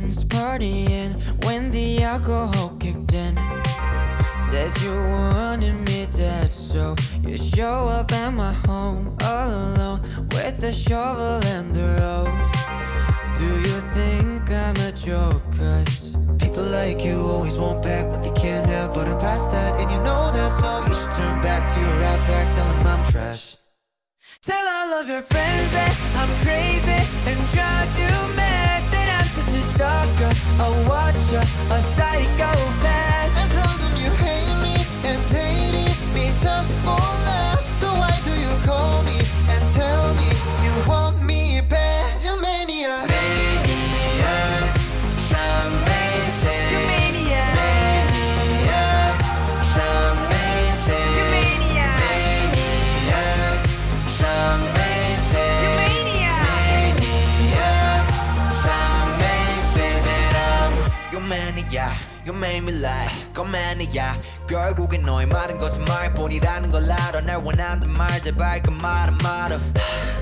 friends partying when the alcohol kicked in. Says you wanted me dead, so you show up at my home all alone with a shovel and the rose. Do you think I'm a joke? Cause People like you always want back what they can't have, but I'm past that, and you know that, so you should turn back to your rap pack, tell them I'm trash. Tell all of your friends that I'm crazy and drive you mad. Watcher, a psychopath. You maniac. You made me lie. Go maniac. 결국엔 너의 말은 거짓말뿐이라는 걸 알아. 날 원한단 말 제발 그 말은 말아.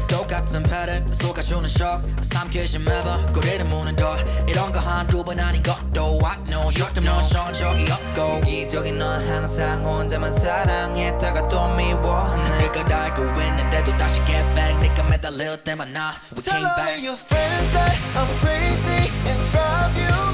똑같은 패턴 속아주는 쇼크 삼키지 매번 꼬리를 무는 더 이런 거 한두 번 아닌 것도 I know you 때문에 넌 적이 없고 이기적인 넌 항상 혼자만 사랑했다가 또 미워하네. 그걸 알고 있는데도 다시 get back 네가 매달릴 때만 나 We Tell came all back of your friends that I'm crazy and drive you